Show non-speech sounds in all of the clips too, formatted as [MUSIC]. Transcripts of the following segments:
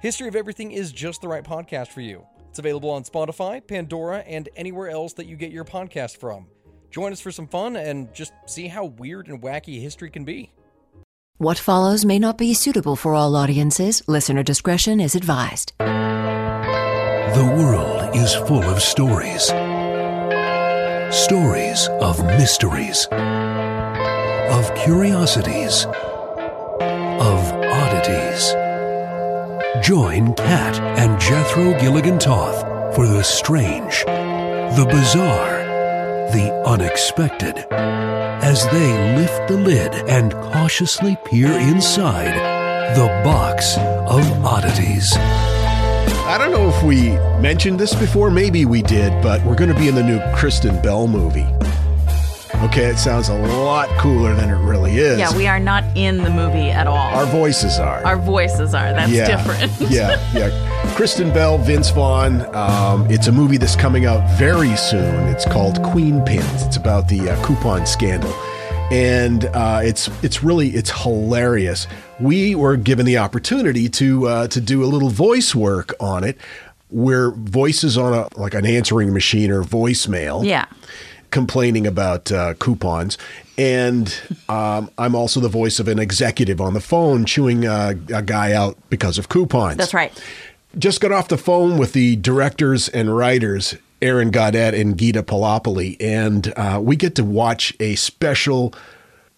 History of Everything is just the right podcast for you. It's available on Spotify, Pandora, and anywhere else that you get your podcast from. Join us for some fun and just see how weird and wacky history can be. What follows may not be suitable for all audiences. Listener discretion is advised. The world is full of stories. Stories of mysteries, of curiosities, of oddities. Join Kat and Jethro Gilligan Toth for the strange, the bizarre, the unexpected as they lift the lid and cautiously peer inside the box of oddities. I don't know if we mentioned this before. Maybe we did, but we're going to be in the new Kristen Bell movie. Okay, it sounds a lot cooler than it really is. Yeah, we are not in the movie at all. Our voices are. Our voices are. That's yeah. different. [LAUGHS] yeah, yeah. Kristen Bell, Vince Vaughn. Um, it's a movie that's coming out very soon. It's called Queenpins. It's about the uh, coupon scandal, and uh, it's it's really it's hilarious. We were given the opportunity to uh, to do a little voice work on it, where voices on a like an answering machine or voicemail Yeah. Complaining about uh, coupons. And um, I'm also the voice of an executive on the phone chewing uh, a guy out because of coupons. That's right. Just got off the phone with the directors and writers, Aron Gaudet and Gita Pullapilly, and uh, we get to watch a special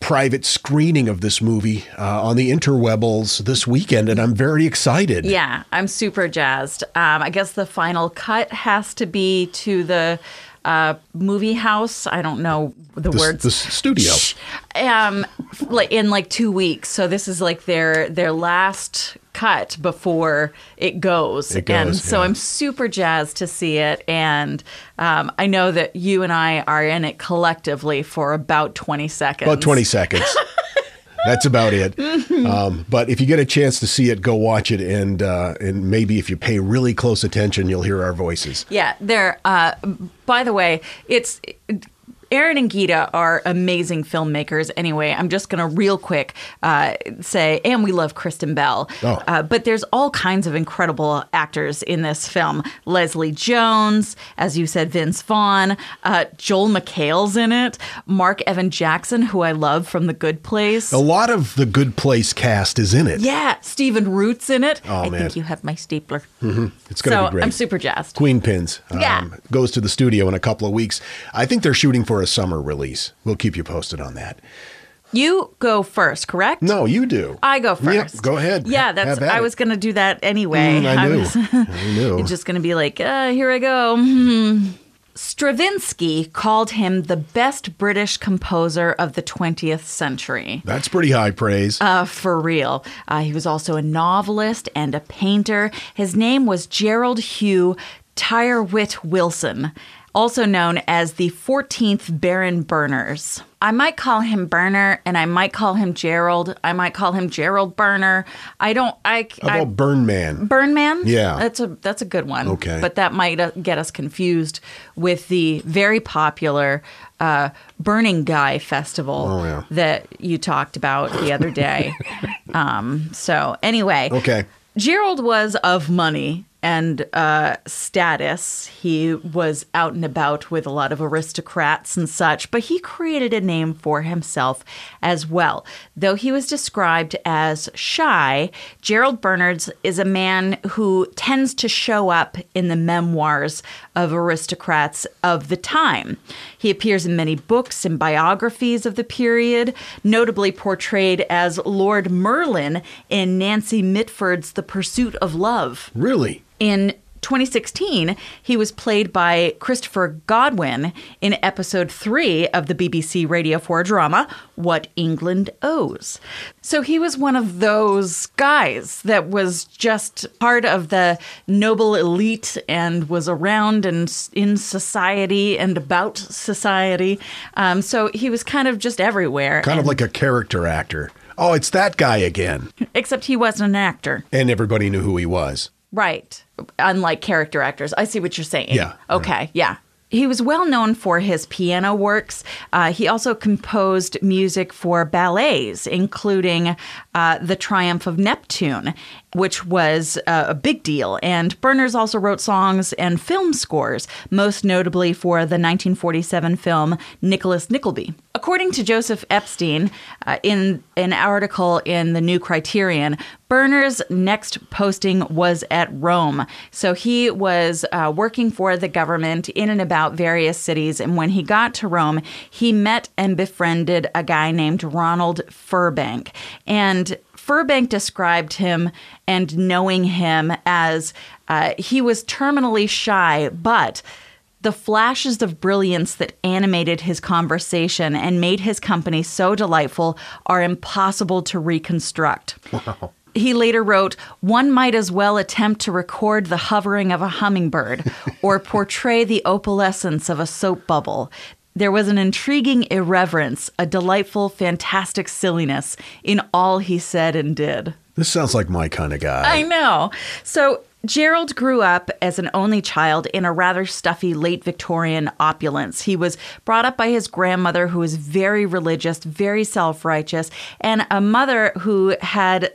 private screening of this movie uh, on the interwebbles this weekend, and I'm very excited. Yeah, I'm super jazzed. Um, I guess the final cut has to be to the uh, movie house. I don't know the, The, words. the studio. um, like in like two weeks. So this is like their their last cut before it goes. It goes, and so yeah. I'm super jazzed to see it. And um, I know that you and I are in it collectively for about 20 seconds. About 20 seconds. [LAUGHS] That's about it. Um, but if you get a chance to see it, go watch it, and uh, and maybe if you pay really close attention, you'll hear our voices. Yeah, they're. Uh, by the way, it's. Aron and Gita are amazing filmmakers. Anyway, I'm just gonna real quick uh, say, and we love Kristen Bell. Oh. Uh, but there's all kinds of incredible actors in this film. Leslie Jones, as you said, Vince Vaughn, uh, Joel McHale's in it. Marc Evan Jackson, who I love from The Good Place. A lot of the Good Place cast is in it. Yeah, Stephen Root's in it. Oh, I man. think you have my stapler. It's going to So be great. I'm super jazzed. Queen Pins um, Yeah. goes to the studio in a couple of weeks. I think they're shooting for a summer release. We'll keep you posted on that. You go first, correct? No, you do. I go Yeah, first. go ahead. Yeah, that's. I was gonna do that anyway. Mm, I knew. was [LAUGHS] I knew. [LAUGHS] just gonna be like, uh, here I go. Hmm. Stravinsky called him the best British composer of the 20th century. That's pretty high praise. Uh, for real. Uh, he was also a novelist and a painter. His name was Gerald Hugh Tyrwhitt Wilson, also known as the 14th Baron Berners. I might call him Burner and I might call him Gerald. I might call him Gerald Burner. I don't, I, How I about Burn Man? Burn Man? Yeah. That's a that's a good one. Okay. But that might uh, get us confused with the very popular uh, Burning Guy Festival Oh, yeah. that you talked about the other day. [LAUGHS] um, so anyway, Okay. Gerald was of money and uh, status. He was out and about with a lot of aristocrats and such, but he created a name for himself as well. Though he was described as shy, Gerald Berners is a man who tends to show up in the memoirs of aristocrats of the time. He appears in many books and biographies of the period, notably portrayed as Lord Merlin in Nancy Mitford's The Pursuit of Love. Really? In 2016, he was played by Christopher Godwin in episode three of the BBC Radio 4 drama, What England Owes. So he was one of those guys that was just part of the noble elite and was around and in society and about society. Um, so he was kind of just everywhere. Kind of like a character actor. Oh, it's that guy again. Except he wasn't an actor. And everybody knew who he was. Right. Unlike character actors. I see what you're saying. Yeah. Okay. Yeah. He was well known for his piano works. Uh, he also composed music for ballets, including uh, The Triumph of Neptune, which was uh, a big deal. And Berners also wrote songs and film scores, most notably for the 1947 film Nicholas Nickleby. According to Joseph Epstein, uh, in an article in the New Criterion, Berners' next posting was at Rome. So he was uh, working for the government in and about various cities. And when he got to Rome, he met and befriended a guy named Ronald Firbank. And Firbank described him and knowing him as uh, he was terminally shy, but the flashes of brilliance that animated his conversation and made his company so delightful are impossible to reconstruct. He later wrote, One might as well attempt to record the hovering of a hummingbird or portray the opalescence of a soap bubble. There was an intriguing irreverence, a delightful, fantastic silliness in all he said and did. This sounds like my kind of guy. I know. So Gerald grew up as an only child in a rather stuffy late Victorian opulence. He was brought up by his grandmother, who was very religious, very self righteous, and a mother who had.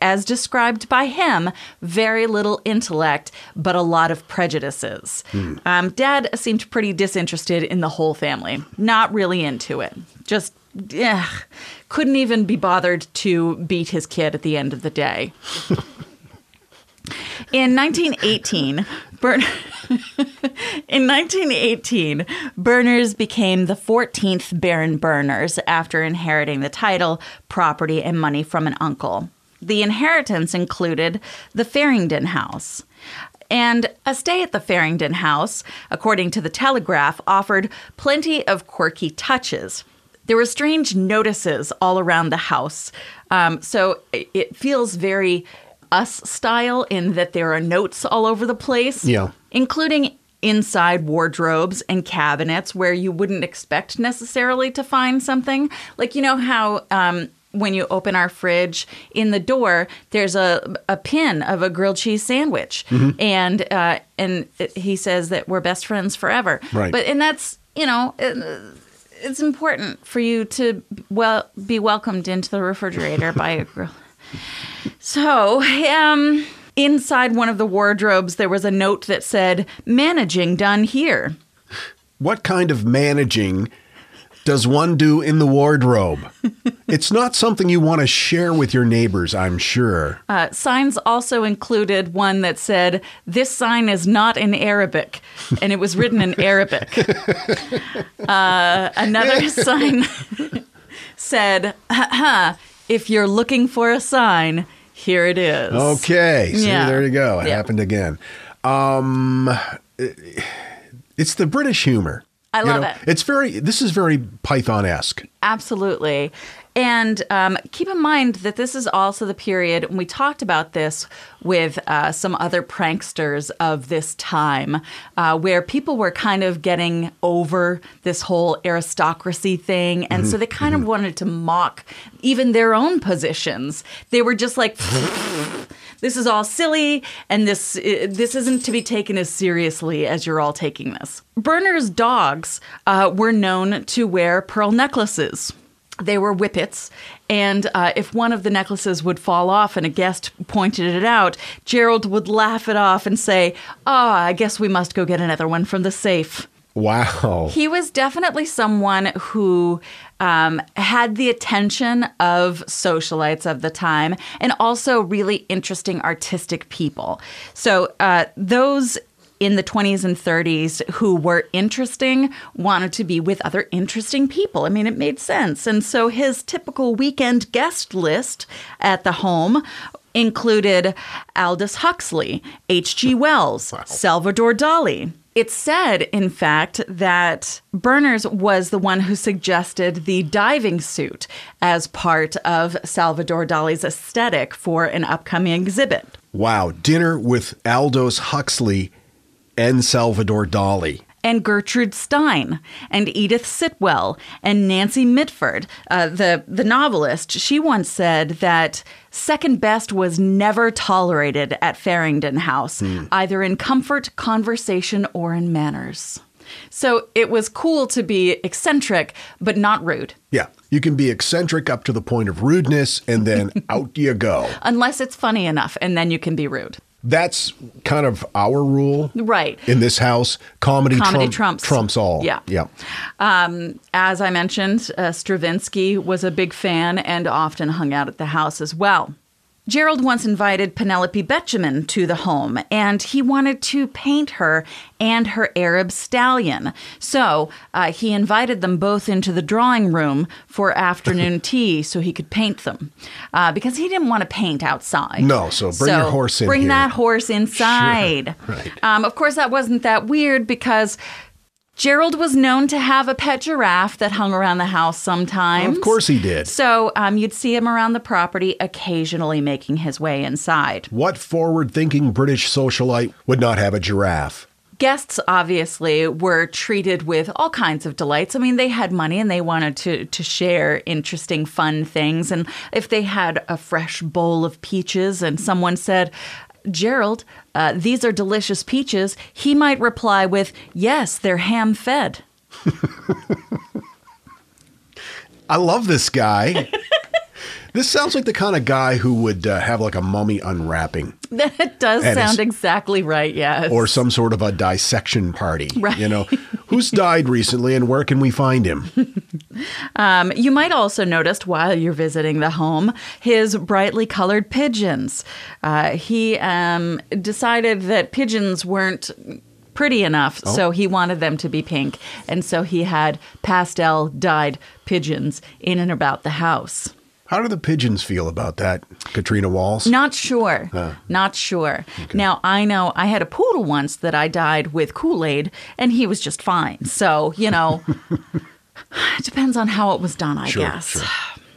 As described by him, very little intellect, but a lot of prejudices. Um, Dad seemed pretty disinterested in the whole family, not really into it. Just couldn't even be bothered to beat his kid at the end of the day. [LAUGHS] In 1918, Bern- [LAUGHS] in 1918, Berners became the 14th Baron Berners after inheriting the title, property, and money from an uncle. The inheritance included the Faringdon House. And a stay at the Faringdon House, according to the Telegraph, offered plenty of quirky touches. There were strange notices all around the house. Um, so it- feels very us style in that there are notes all over the place. Yeah. Including inside wardrobes and cabinets where you wouldn't expect necessarily to find something. Like, you know how. Um, when you open our fridge in the door, there's a a pin of a grilled cheese sandwich, and uh, and it- he says that we're best friends forever. Right. But and that's you know it, it's important for you to well be welcomed into the refrigerator by a grill. [LAUGHS] So, um, inside one of the wardrobes, there was a note that said, "Managing done here." What kind of managing does one do in the wardrobe? [LAUGHS] it's not something you want to share with your neighbors, I'm sure. Uh, signs also included one that said, "This sign is not in Arabic," and it was written in [LAUGHS] Arabic. [LAUGHS] Uh, another sign said, "If you're looking for a sign, here it is." Okay, see, Yeah. there you go. It Yeah. happened again. Um, it's the British humor. I You love know, it. It's very. This is very Python esque. Absolutely. And um, keep in mind that this is also the period, and we talked about this with uh, some other pranksters of this time, uh, where people were kind of getting over this whole aristocracy thing. And so they kind of wanted to mock even their own positions. They were just like, [LAUGHS] this is all silly and this this isn't to be taken as seriously as you're all taking this. Berners' dogs uh, were known to wear pearl necklaces. They were whippets, and uh, if one of the necklaces would fall off and a guest pointed it out, Gerald would laugh it off and say, "Ah, I guess we must go get another one from the safe." Wow. He was definitely someone who um, had the attention of socialites of the time and also really interesting artistic people. So, uh, those in the 20s and 30s who were interesting wanted to be with other interesting people. I mean, it made sense. And so, his typical weekend guest list at the home included Aldous Huxley, H.G. Wells, Salvador Dali. It's said, in fact, that Berners was the one who suggested the diving suit as part of Salvador Dali's aesthetic for an upcoming exhibit. Wow, dinner with Aldous Huxley and Salvador Dali. And Gertrude Stein and Edith Sitwell and Nancy Mitford, uh, the the novelist. She once said that second best was never tolerated at Faringdon House, either in comfort, conversation, or in manners. So it was cool to be eccentric, but not rude, Yeah, you can be eccentric up to the point of rudeness, and then [LAUGHS] out you go. unless it's funny enough, and then you can be rude. That's kind of our rule Right. in this house. Comedy, Comedy trump- trumps. trumps all. Yeah. yeah. Um, as I mentioned, uh, Stravinsky was a big fan and often hung out at the house as well. Gerald once invited Penelope Betjeman to the home, and he wanted to paint her and her Arab stallion. So uh, he invited them both into the drawing room for afternoon [LAUGHS] tea so he could paint them, uh, because he didn't want to paint outside. No, so bring your horse in Bring here. that horse [LAUGHS] inside. right. Um, of course, that wasn't that weird because Gerald was known to have a pet giraffe that hung around the house sometimes. Of course he did. So um, you'd see him around the property, occasionally making his way inside. What forward thinking British socialite would not have a giraffe? Guests obviously were treated with all kinds of delights. I mean, they had money and they wanted to to share interesting, fun things. And if they had a fresh bowl of peaches and someone said, Gerald, uh, these are delicious peaches, he might reply with, Yes, they're ham fed. [LAUGHS] I love this guy. This sounds like the kind of guy who would uh, have like a mummy unwrapping [LAUGHS] That does sound exactly right, yes. or some sort of a dissection party. Right. You know, who's [LAUGHS] died recently and where can we find him? [LAUGHS] Um, you might also notice while you're visiting the home his brightly colored pigeons. Uh, he um, decided that pigeons weren't pretty enough, Oh. so he wanted them to be pink, and so he had pastel dyed pigeons in and about the house. How do the pigeons feel about that, Katrina Walls? Not sure. Not sure. Now, I know I had a poodle once that I dyed with Kool Aid, and he was just fine. So, you know, [LAUGHS] it depends on how it was done, I Sure, guess. sure.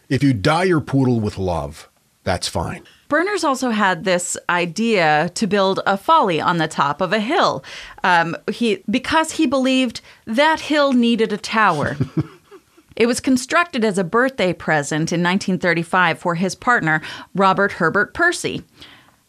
If you dye your poodle with love, that's fine. Berners also had this idea to build a folly on the top of a hill, um, he because he believed that hill needed a tower. [LAUGHS] it was constructed as a birthday present in 1935 for his partner Robert Herbert Percy,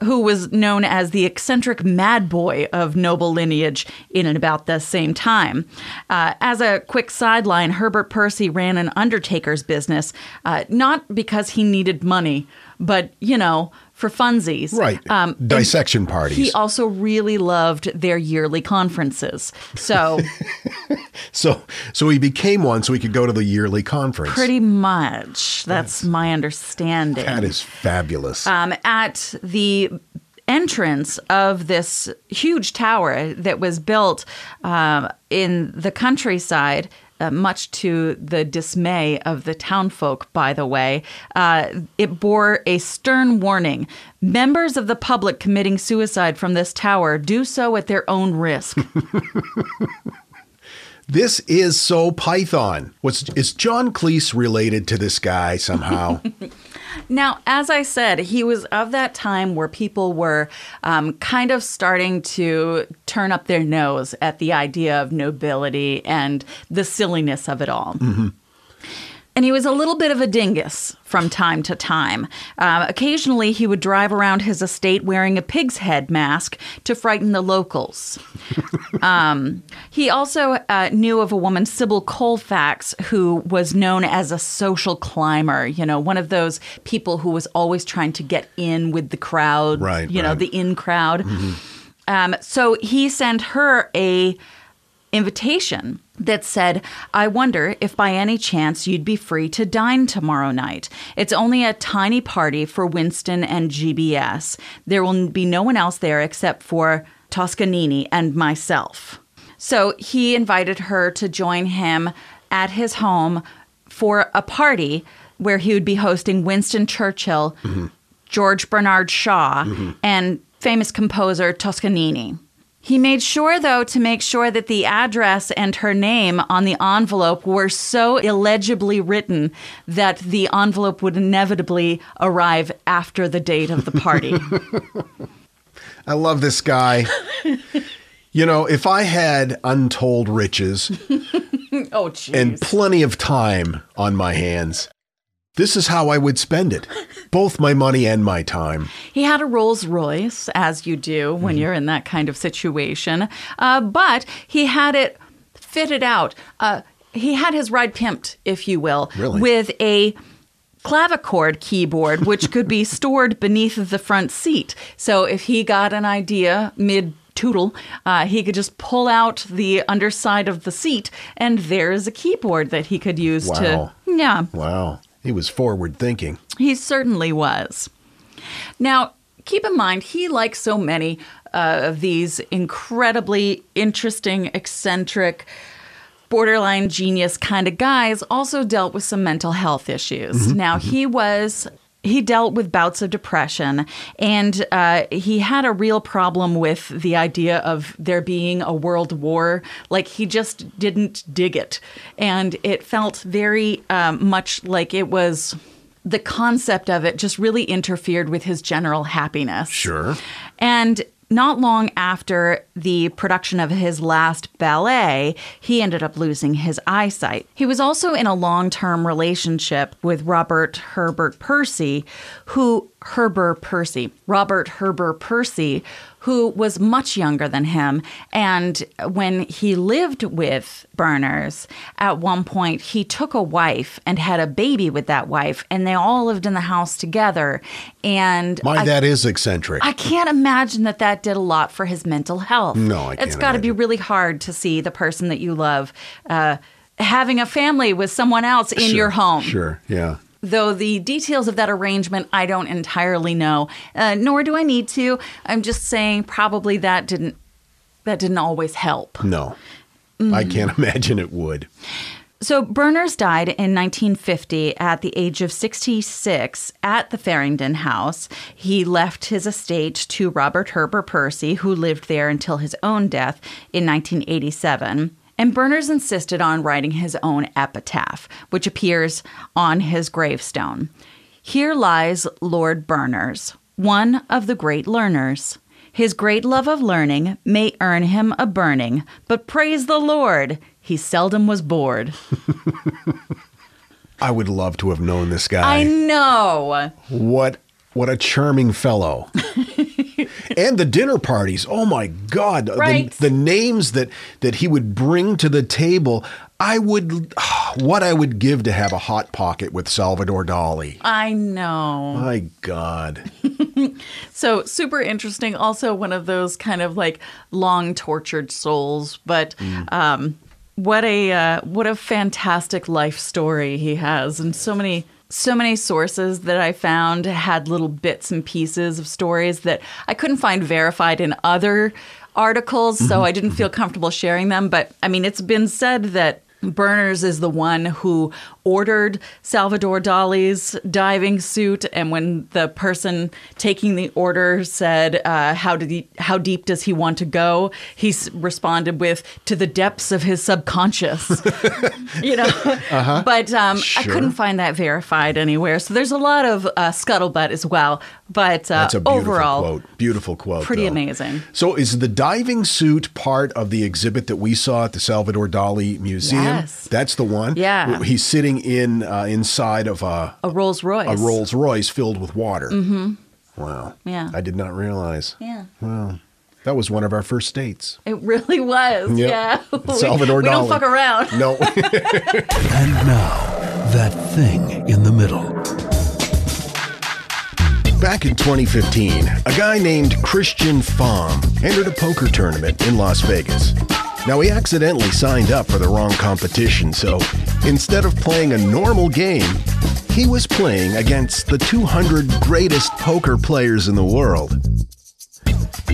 who was known as the eccentric mad boy of noble lineage in and about the same time. Uh, as a quick sideline, Herbert Percy ran an undertaker's business, uh, not because he needed money, but, you know, for funsies. Right. Um, Dissection parties. He also really loved their yearly conferences. So, [LAUGHS] So, so he became one so he could go to the yearly conference. pretty much, that's my understanding. That is fabulous. um, at the entrance of this huge tower that was built um, in the countryside. Uh, much to the dismay of the townfolk, by the way, uh, it bore a stern warning. Members of the public committing suicide from this tower do so at their own risk. [LAUGHS] this is so Python. What's is John Cleese related to this guy somehow? [LAUGHS] Now, as I said, he was of that time where people were um, kind of starting to turn up their nose at the idea of nobility and the silliness of it all. And he was a little bit of a dingus from time to time. Uh, occasionally, he would drive around his estate wearing a pig's head mask to frighten the locals. [LAUGHS] um, he also uh, knew of a woman, Sibyl Colefax, who was known as a social climber. You know, one of those people who was always trying to get in with the crowd. Right, You know, the in crowd. Um, so he sent her a invitation that said, I wonder if by any chance you'd be free to dine tomorrow night. It's only a tiny party for Winston and GBS. There will be no one else there except for Toscanini and myself. So he invited her to join him at his home for a party where he would be hosting Winston Churchill, George Bernard Shaw, Mm-hmm. and famous composer Toscanini. He made sure, though, to make sure that the address and her name on the envelope were so illegibly written that the envelope would inevitably arrive after the date of the party. [LAUGHS] I love this guy. you know, if I had untold riches [LAUGHS] oh, and plenty of time on my hands, this is how I would spend it. Both my money and my time. He had a Rolls Royce, as you do when Mm-hmm. you're in that kind of situation, uh, but he had it fitted out. Uh, he had his ride pimped, if you will, Really? with a clavichord keyboard, which could be [LAUGHS] stored beneath the front seat. So if he got an idea mid tootle, uh, he could just pull out the underside of the seat, and there's a keyboard that he could use Wow. to. Yeah. Wow. He was forward thinking. He certainly was. Now, keep in mind, he, like so many uh, of these incredibly interesting, eccentric, borderline genius kind of guys, also dealt with some mental health issues. Now, he was. He dealt with bouts of depression, and uh, he had a real problem with the idea of there being a world war. Like, he just didn't dig it. And it felt very um, much like it was the concept of it just really interfered with his general happiness. Sure. And not long after the production of his last ballet, he ended up losing his eyesight. He was also in a long term relationship with Robert Herbert Percy, who, Herbert Percy, Robert Herbert Percy, who was much younger than him. And when he lived with Berners, at one point, he took a wife and had a baby with that wife, and they all lived in the house together. And My, I- that is eccentric. I can't imagine that that did a lot for his mental health. No, I can't It's got to be really hard to see the person that you love uh, having a family with someone else in Sure, your home. Sure. Yeah. Though the details of that arrangement, I don't entirely know, uh, nor do I need to. I'm just saying probably that didn't that didn't always help. No. I Mm. can't [LAUGHS] imagine it would. So Berners died in 1950 at the age of 66 at the Faringdon House. He left his estate to Robert Herbert Percy, who lived there until his own death in 1987. And Berners insisted on writing his own epitaph, which appears on his gravestone. Here lies Lord Berners, one of the great learners. His great love of learning may earn him a burning, but praise the Lord, he seldom was bored. [LAUGHS] I would love to have known this guy. I know. What what a charming fellow. [LAUGHS] and the dinner parties. Oh my god. The- Right. The, names that that he would bring to the table. I would [SIGHS] what I would give to have a hot pocket with Salvador Dali. I know. My god. [LAUGHS] So super interesting. Also, one of those kind of like long tortured souls, but um, what a uh, what a fantastic life story he has, and so many so many sources that I found had little bits and pieces of stories that I couldn't find verified in other articles, so I didn't feel comfortable sharing them. But I mean, it's been said that. Berners is the one who ordered Salvador Dali's diving suit, and when the person taking the order said, uh, "How did he? How deep does he want to go?" He s- responded with, "To the depths of his subconscious." [LAUGHS] you know, but um, I couldn't find that verified anywhere. So there's a lot of uh, scuttlebutt as well. But uh, That's a beautiful overall, quote. Beautiful quote. pretty though. amazing. So is the diving suit part of the exhibit that we saw at the Salvador Dali Museum? Yes. That's the one. Yeah. He's sitting in uh, inside of a a Rolls Royce. a Rolls Royce filled with water. Mm-hmm. Wow. Yeah. I did not realize. Yeah. Wow. That was one of our first dates. It really was. Yep. Yeah. [LAUGHS] We- Salvador we, don't Dali. fuck around. [LAUGHS] No. [LAUGHS] And now, that thing in the middle. Back in 2015, a guy named Christian Pham entered a poker tournament in Las Vegas. Now, he accidentally signed up for the wrong competition, so instead of playing a normal game, he was playing against the 200 greatest poker players in the world.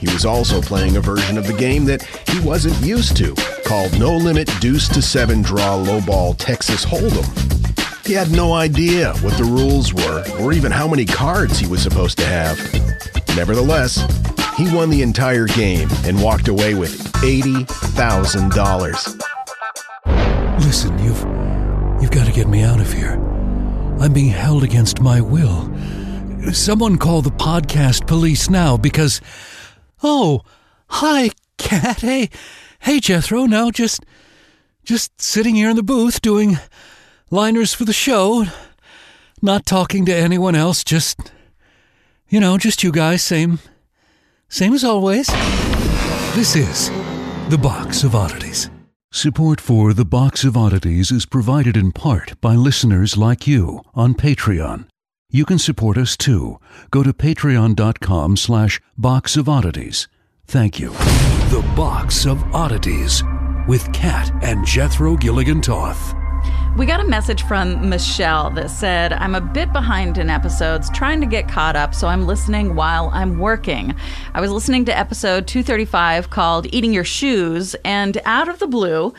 He was also playing a version of the game that he wasn't used to, called No Limit Deuce to 7 Draw Lowball Texas Hold'em. He had no idea what the rules were or even how many cards he was supposed to have. Nevertheless, he won the entire game and walked away with $80,000. Listen, you've you've got to get me out of here. I'm being held against my will. Someone call the podcast police now because Oh, hi, Kat. Hey, hey, Jethro. No, just just sitting here in the booth doing liners for the show. Not talking to anyone else, just you know, just you guys, same same as always. This is The Box of Oddities. Support for The Box of Oddities is provided in part by listeners like you on Patreon. You can support us too. Go to patreon.com slash box of oddities. Thank you. The Box of Oddities with Kat and Jethro Gilligan Toth. We got a message from Michelle that said, I'm a bit behind in episodes, trying to get caught up, so I'm listening while I'm working. I was listening to episode 235 called Eating Your Shoes, and out of the blue,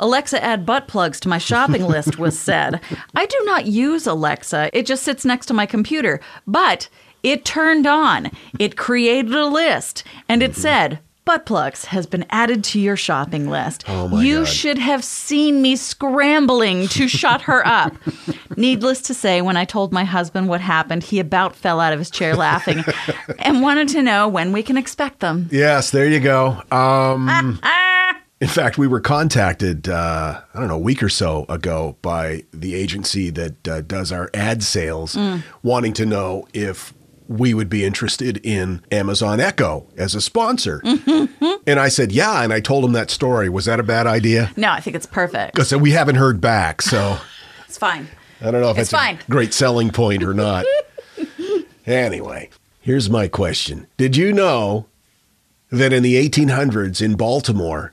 Alexa, add butt plugs to my shopping [LAUGHS] list was said. I do not use Alexa, it just sits next to my computer. But it turned on, it created a list, and it said, Butt plugs has been added to your shopping list. Oh my you God. should have seen me scrambling to shut her up. [LAUGHS] Needless to say, when I told my husband what happened, he about fell out of his chair laughing [LAUGHS] and wanted to know when we can expect them. Yes, there you go. Um, [LAUGHS] in fact, we were contacted, uh, I don't know, a week or so ago by the agency that uh, does our ad sales, wanting to know if we would be interested in Amazon Echo as a sponsor. And I said, yeah. And I told him that story. Was that a bad idea? No, I think it's perfect. I said, we haven't heard back. So [LAUGHS] It's fine. I don't know if It's fine. a great selling point or not. [LAUGHS] anyway, here's my question Did you know that in the 1800s in Baltimore,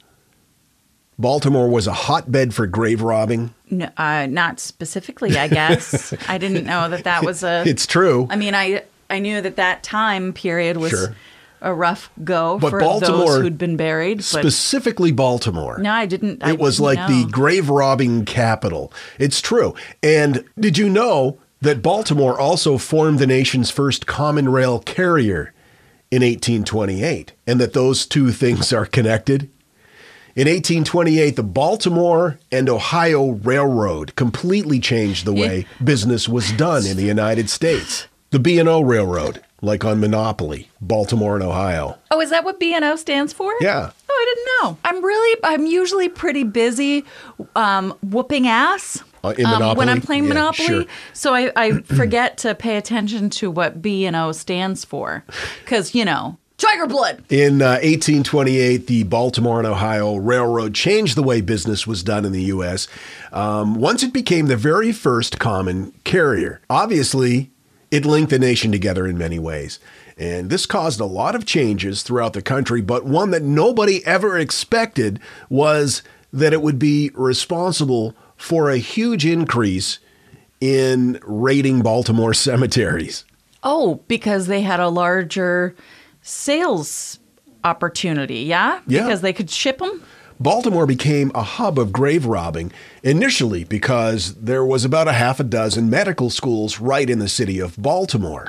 Baltimore was a hotbed for grave robbing? No, uh, not specifically, I guess. [LAUGHS] I didn't know that that was a. It's true. I mean, I I knew that that time period was Sure. a rough go But for Baltimore- those who'd been buried. But Specifically, Baltimore. no, I didn't. I It was didn't like the grave robbing capital. It's true. And did you know that Baltimore also formed the nation's first common rail carrier in 1828 and that those two things are connected? In 1828, the Baltimore and Ohio Railroad completely changed the way business was done in the United States. The B&O Railroad, like on Monopoly, Baltimore and Ohio. Oh, is that what B&O stands for? Yeah. Oh, I didn't know. I'm really, I'm usually pretty busy um, whooping ass. Uh, in um, when I'm playing Yeah, Monopoly, sure. so I, I [CLEARS THROAT] forget to pay attention to what B and O stands for, because you know, Tiger Blood. In uh, 1828, the Baltimore and Ohio Railroad changed the way business was done in the U.S. Um, once it became the very first common carrier. Obviously, it linked the nation together in many ways. And this caused a lot of changes throughout the country, but one that nobody ever expected was that it would be responsible for a huge increase in raiding Baltimore [LAUGHS] cemeteries. Oh, because they had a larger sales opportunity, yeah? Yeah. Because they could ship them? Baltimore became a hub of grave robbing initially because there was about a half a dozen medical schools right in the city of Baltimore.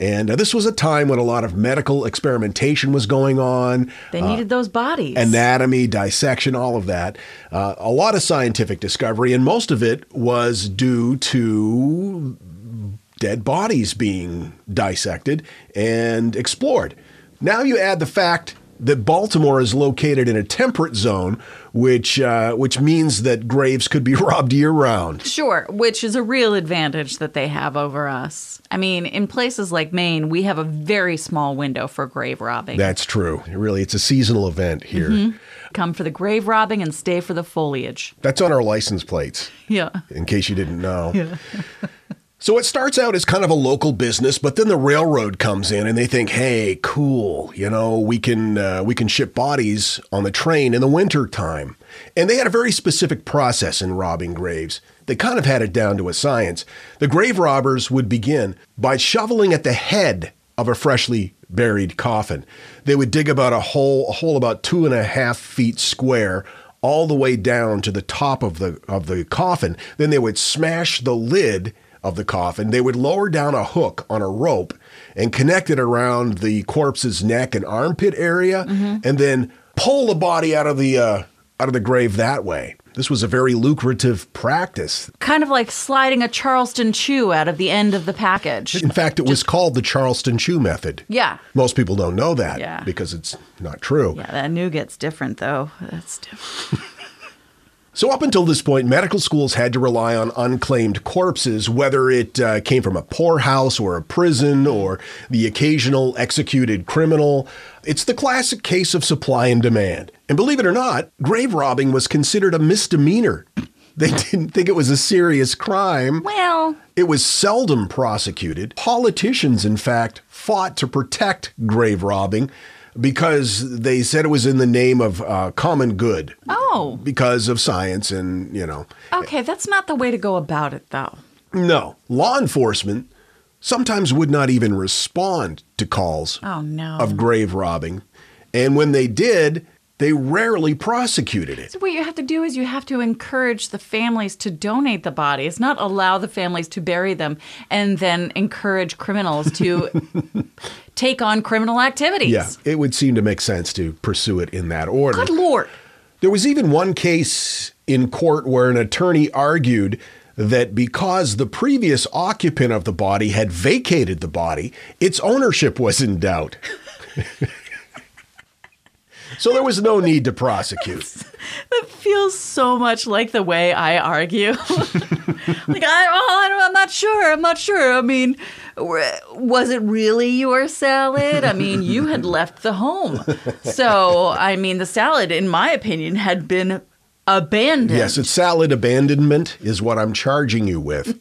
And uh, this was a time when a lot of medical experimentation was going on. They needed those bodies. Anatomy, dissection, all of that. Uh, a lot of scientific discovery, and most of it was due to dead bodies being dissected and explored. Now you add the fact that Baltimore is located in a temperate zone, which uh, which means that graves could be [LAUGHS] robbed year round. Sure, which is a real advantage that they have over us. I mean, in places like Maine, we have a very small window for grave robbing. That's true. Really, it's a seasonal event here. Come for the grave robbing and stay for the foliage. That's on our license plates. Yeah. in case you didn't know. [LAUGHS] so it starts out as kind of a local business, but then the railroad comes in and they think, "Hey, cool, you know, we can uh, we can ship bodies on the train in the winter time." And they had a very specific process in robbing graves. They kind of had it down to a science. The grave robbers would begin by shoveling at the head of a freshly buried coffin. They would dig about a hole, a hole about two and a half feet square all the way down to the top of the of the coffin. Then they would smash the lid of the coffin. They would lower down a hook on a rope and connect it around the corpse's neck and armpit area, and then pull the body out of the uh, out of the grave that way. This was a very lucrative practice. Kind of like sliding a Charleston chew out of the end of the package. In fact, it was called the Charleston Chew method. Yeah. Most people don't know that Yeah. because it's not true. Yeah, that nougat's different though. That's different. So, up until this point, medical schools had to rely on unclaimed corpses, whether it uh, came from a poorhouse or a prison or the occasional executed criminal. It's the classic case of supply and demand. And believe it or not, grave robbing was considered a misdemeanor. [LAUGHS] They didn't think it was a serious crime. Well, It was seldom prosecuted. Politicians, in fact, fought to protect grave robbing because they said it was in the name of uh, common good. Oh. Because of science and, you know. okay, that's not the way to go about it though. No. Law enforcement sometimes would not even respond to calls Oh no. of grave robbing. And when they did, they rarely prosecuted it. So what you have to do is you have to encourage the families to donate the bodies, not allow the families to bury them, and then encourage criminals to [LAUGHS] take on criminal activities. Yeah, it would seem to make sense to pursue it in that order. Good lord. There was even one case in court where an attorney argued that because the previous occupant of the body had vacated the body, its ownership was in doubt. [LAUGHS] so there was no need to prosecute. [LAUGHS] That feels so much like the way I argue. [LAUGHS] like I, oh, I'm not sure. I'm not sure. I mean, was it really your salad? I mean, you had [LAUGHS] left the home, so I mean, the salad, in my opinion, had been abandoned. Yes, it's salad abandonment is what I'm charging you with.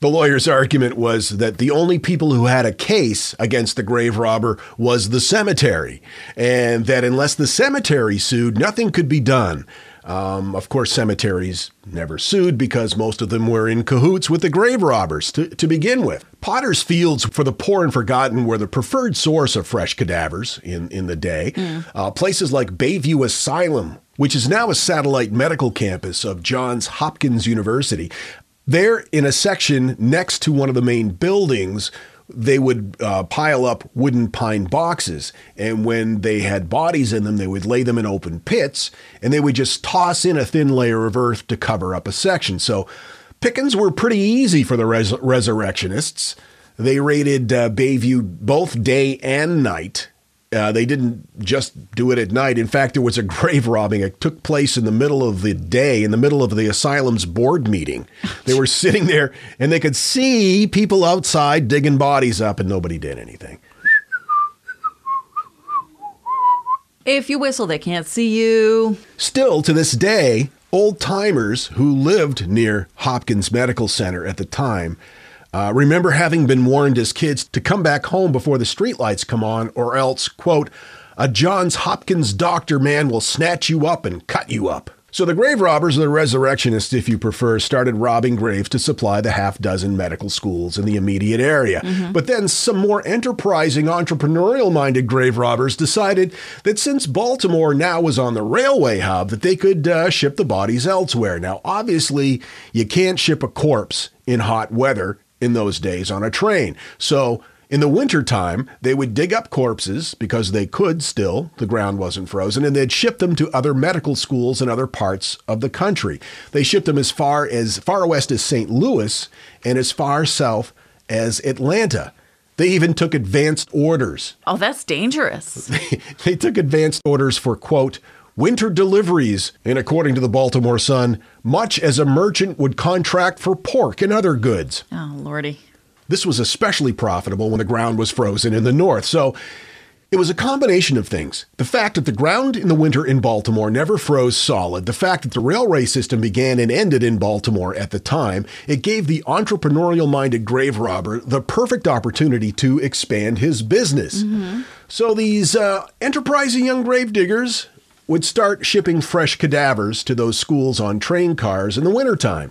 The lawyer's argument was that the only people who had a case against the grave robber was the cemetery, and that unless the cemetery sued, nothing could be done. Um, of course, cemeteries never sued because most of them were in cahoots with the grave robbers to, to begin with. Potter's fields for the poor and forgotten were the preferred source of fresh cadavers in, in the day. Uh, places like Bayview Asylum, which is now a satellite medical campus of Johns Hopkins University, there, in a section next to one of the main buildings, they would uh, pile up wooden pine boxes. And when they had bodies in them, they would lay them in open pits and they would just toss in a thin layer of earth to cover up a section. So pickings were pretty easy for the res- resurrectionists. They raided uh, Bayview both day and night. Uh, they didn't just do it at night. In fact, there was a [LAUGHS] grave robbing. It took place in the middle of the day, in the middle of the asylum's board meeting. They were [LAUGHS] sitting there and they could see people outside digging bodies up, and nobody did anything. If you whistle, they can't see you. Still, to this day, old timers who lived near Hopkins Medical Center at the time uh, remember having been warned as kids to come back home before the streetlights come on, or else, quote, a Johns Hopkins doctor man will snatch you up and cut you up. So the grave robbers, or the resurrectionists, if you prefer, started robbing graves to supply the half dozen medical schools in the immediate area. But then some more enterprising, entrepreneurial minded grave robbers decided that since Baltimore now was on the railway hub, that they could uh, ship the bodies elsewhere. Now, obviously, you can't ship a corpse in hot weather in those days on a train. So in the wintertime, they would dig up corpses because they could still, the ground wasn't frozen, and they'd ship them to other medical schools in other parts of the country. They shipped them as far as far west as St. Louis and as far south as Atlanta. They even took advanced orders. Oh, that's dangerous. [LAUGHS] They took advanced orders for, quote, winter deliveries, and according to the Baltimore Sun, much as a merchant would contract for pork and other goods. Oh, lordy. This was especially profitable when the ground was frozen in the north. So it was a combination of things. The fact that the ground in the winter in Baltimore never froze solid, the fact that the railway system began and ended in Baltimore at the time, it gave the entrepreneurial minded grave robber the perfect opportunity to expand his business. So these uh, enterprising young grave diggers would start shipping fresh cadavers to those schools on train cars in the wintertime.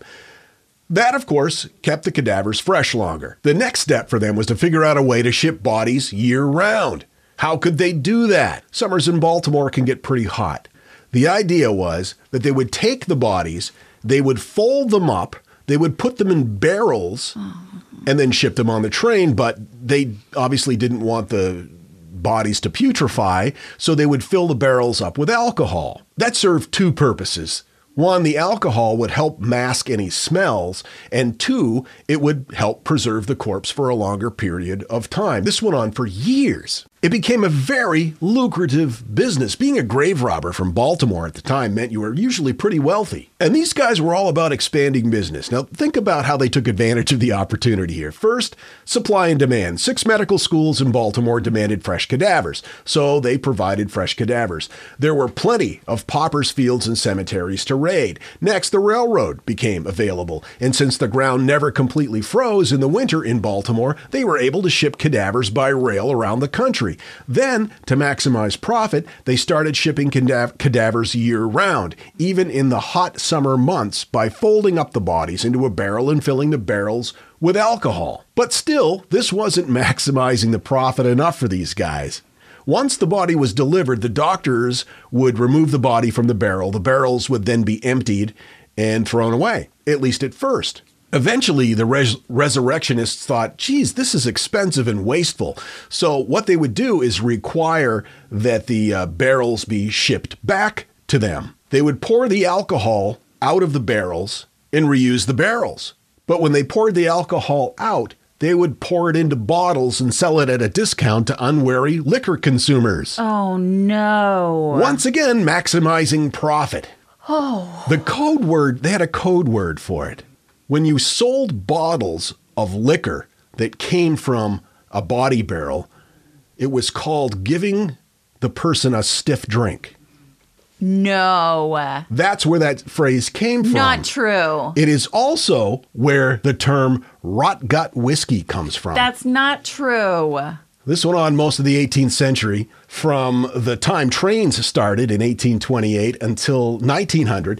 That, of course, kept the cadavers fresh longer. The next step for them was to figure out a way to ship bodies year round. How could they do that? Summers in Baltimore can get pretty hot. The idea was that they would take the bodies, they would fold them up, they would put them in barrels, oh. and then ship them on the train. But they obviously didn't want the bodies to putrefy, so they would fill the barrels up with alcohol. That served two purposes. One, the alcohol would help mask any smells, and two, it would help preserve the corpse for a longer period of time. This went on for years. It became a very lucrative business. Being a grave robber from Baltimore at the time meant you were usually pretty wealthy. And these guys were all about expanding business. Now, think about how they took advantage of the opportunity here. First, supply and demand. Six medical schools in Baltimore demanded fresh cadavers, so they provided fresh cadavers. There were plenty of paupers' fields and cemeteries to raid. Next, the railroad became available, and since the ground never completely froze in the winter in Baltimore, they were able to ship cadavers by rail around the country. Then, to maximize profit, they started shipping cadav- cadavers year round, even in the hot summer months, by folding up the bodies into a barrel and filling the barrels with alcohol. But still, this wasn't [LAUGHS] maximizing the profit enough for these guys. Once the body was delivered, the doctors would remove the body from the barrel. The barrels would then be emptied and thrown away, at least at first. Eventually, the res- resurrectionists thought, geez, this is expensive and wasteful. So, what they would do is require that the uh, barrels be shipped back to them. They would pour the alcohol out of the barrels and reuse the barrels. But when they poured the alcohol out, they would pour it into bottles and sell it at a discount to unwary liquor consumers. Oh no. Once again, maximizing profit. Oh. The code word, they had a code word for it. When you sold bottles of liquor that came from a body barrel, it was called giving the person a stiff drink. No. That's where that phrase came from. Not true. It is also where the term rot gut whiskey comes from. That's not true. This went on most of the 18th century, from the time trains started in 1828 until 1900.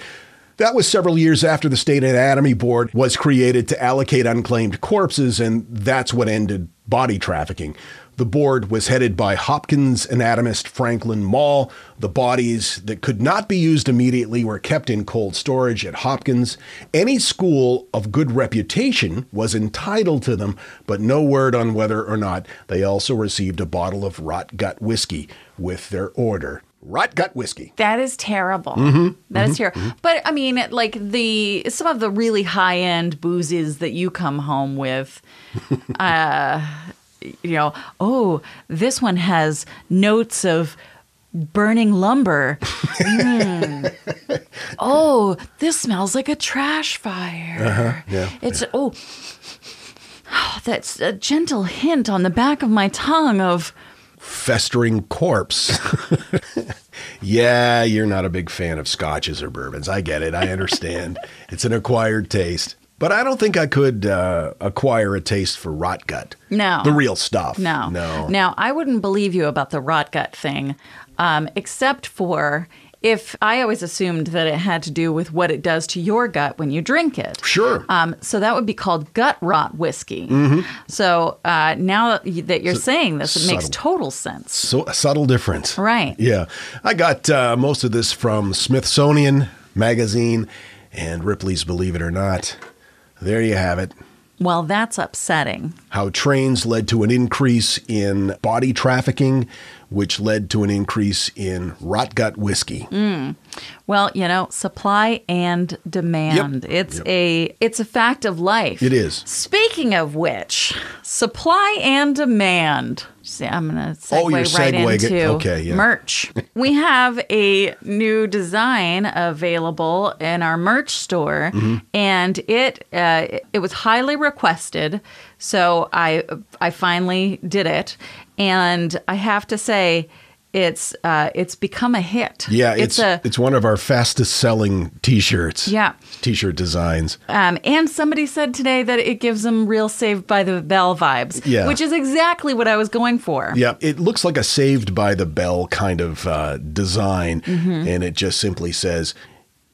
That was several years after the State Anatomy Board was created to allocate unclaimed corpses, and that's what ended body trafficking. The board was headed by Hopkins anatomist Franklin Mall. The bodies that could not be used immediately were kept in cold storage at Hopkins. Any school of good reputation was entitled to them, but no word on whether or not they also received a bottle of rot gut whiskey with their order. Rot gut whiskey. That is terrible. That is terrible. But I mean, like the some of the really high end boozes that you come home with, [LAUGHS] uh, you know, oh, this one has notes of burning lumber. [LAUGHS] Mm. Oh, this smells like a trash fire. yeah, It's oh, [SIGHS] that's a gentle hint on the back of my tongue of Festering corpse. [LAUGHS] yeah, you're not a big fan of scotches or bourbons. I get it. I understand. [LAUGHS] it's an acquired taste. But I don't think I could uh, acquire a taste for rot gut. No. The real stuff. No. No. Now, I wouldn't believe you about the rot gut thing, um, except for if I always assumed that it had to do with what it does to your gut when you drink it. Sure. Um, so that would be called gut rot whiskey. Mm-hmm. So uh, now that you're saying this, it makes total sense. So a subtle difference. Right. Yeah. I got uh, most of this from Smithsonian Magazine and Ripley's Believe It or Not. There you have it. Well, that's upsetting. How trains led to an increase in body trafficking, which led to an increase in rot gut whiskey. Well, you know, supply and demand. It's Yep. a it's a fact of life. It is. Speaking of which, supply and demand. See, I'm going to segue Oh, right segueing it. into Okay, yeah. merch. [LAUGHS] we have a new design available in our merch store, Mm-hmm. and it uh, it was highly requested. So I I finally did it, and I have to say. It's uh, it's become a hit. Yeah, it's it's, a one of our fastest selling t-shirts. Yeah. T-shirt designs. Um, and somebody said today that it gives them real Saved by the Bell vibes, Yeah. which is exactly what I was going for. Yeah, it looks like a saved by the bell kind of uh, design Mm-hmm. and it just simply says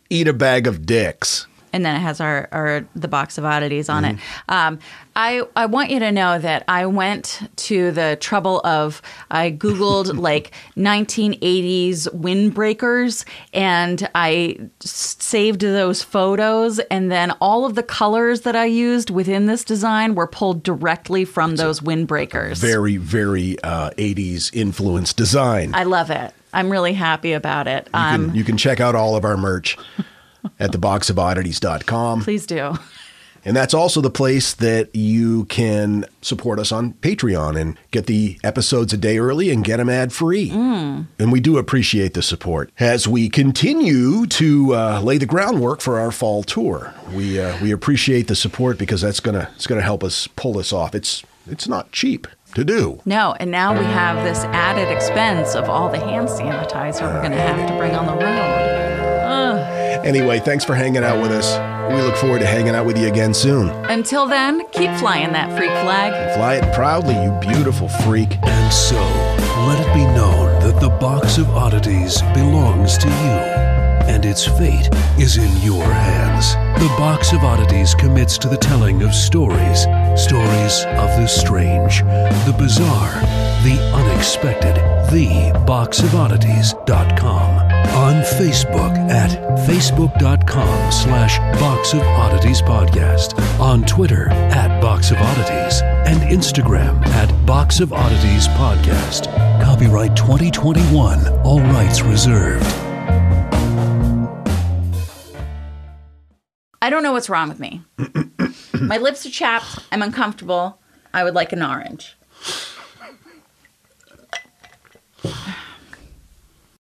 eat a bag of dicks. And then it has our, our the box of oddities on it. Mm-hmm. Um, I I want you to know that I went to the trouble of I googled [LAUGHS] like 1980s windbreakers and I saved those photos and then all of the colors that I used within this design were pulled directly from those windbreakers. Very, very uh, 80s influenced design. I love it. I'm really happy about it. you, Um, can, you can check out all of our merch [LAUGHS] [LAUGHS] at theboxofoddities.com. please do. And that's also the place that you can support us on Patreon and get the episodes a day early and get them ad free. And we do appreciate the support as we continue to uh, lay the groundwork for our fall tour. We uh, we appreciate the support because that's gonna it's gonna help us pull this off. It's it's not cheap to do. No, and now we have this added expense of all the hand sanitizer we're going to have to bring on the road. Anyway, thanks for hanging out with us. We look forward to hanging out with you again soon. Until then, keep flying that freak flag. Fly it proudly, you beautiful freak. And so, let it be known that the box of oddities belongs to you, and its fate is in your hands. The box of oddities commits to the telling of stories stories of the strange, the bizarre, the unexpected. TheBoxOfOddities.com. On Facebook at facebook.com slash Box of Oddities Podcast. On Twitter at Box of Oddities. And Instagram at Box of Oddities Podcast. Copyright 2021. All rights reserved. I don't know what's wrong with me. My lips are chapped. I'm uncomfortable. I would like an orange.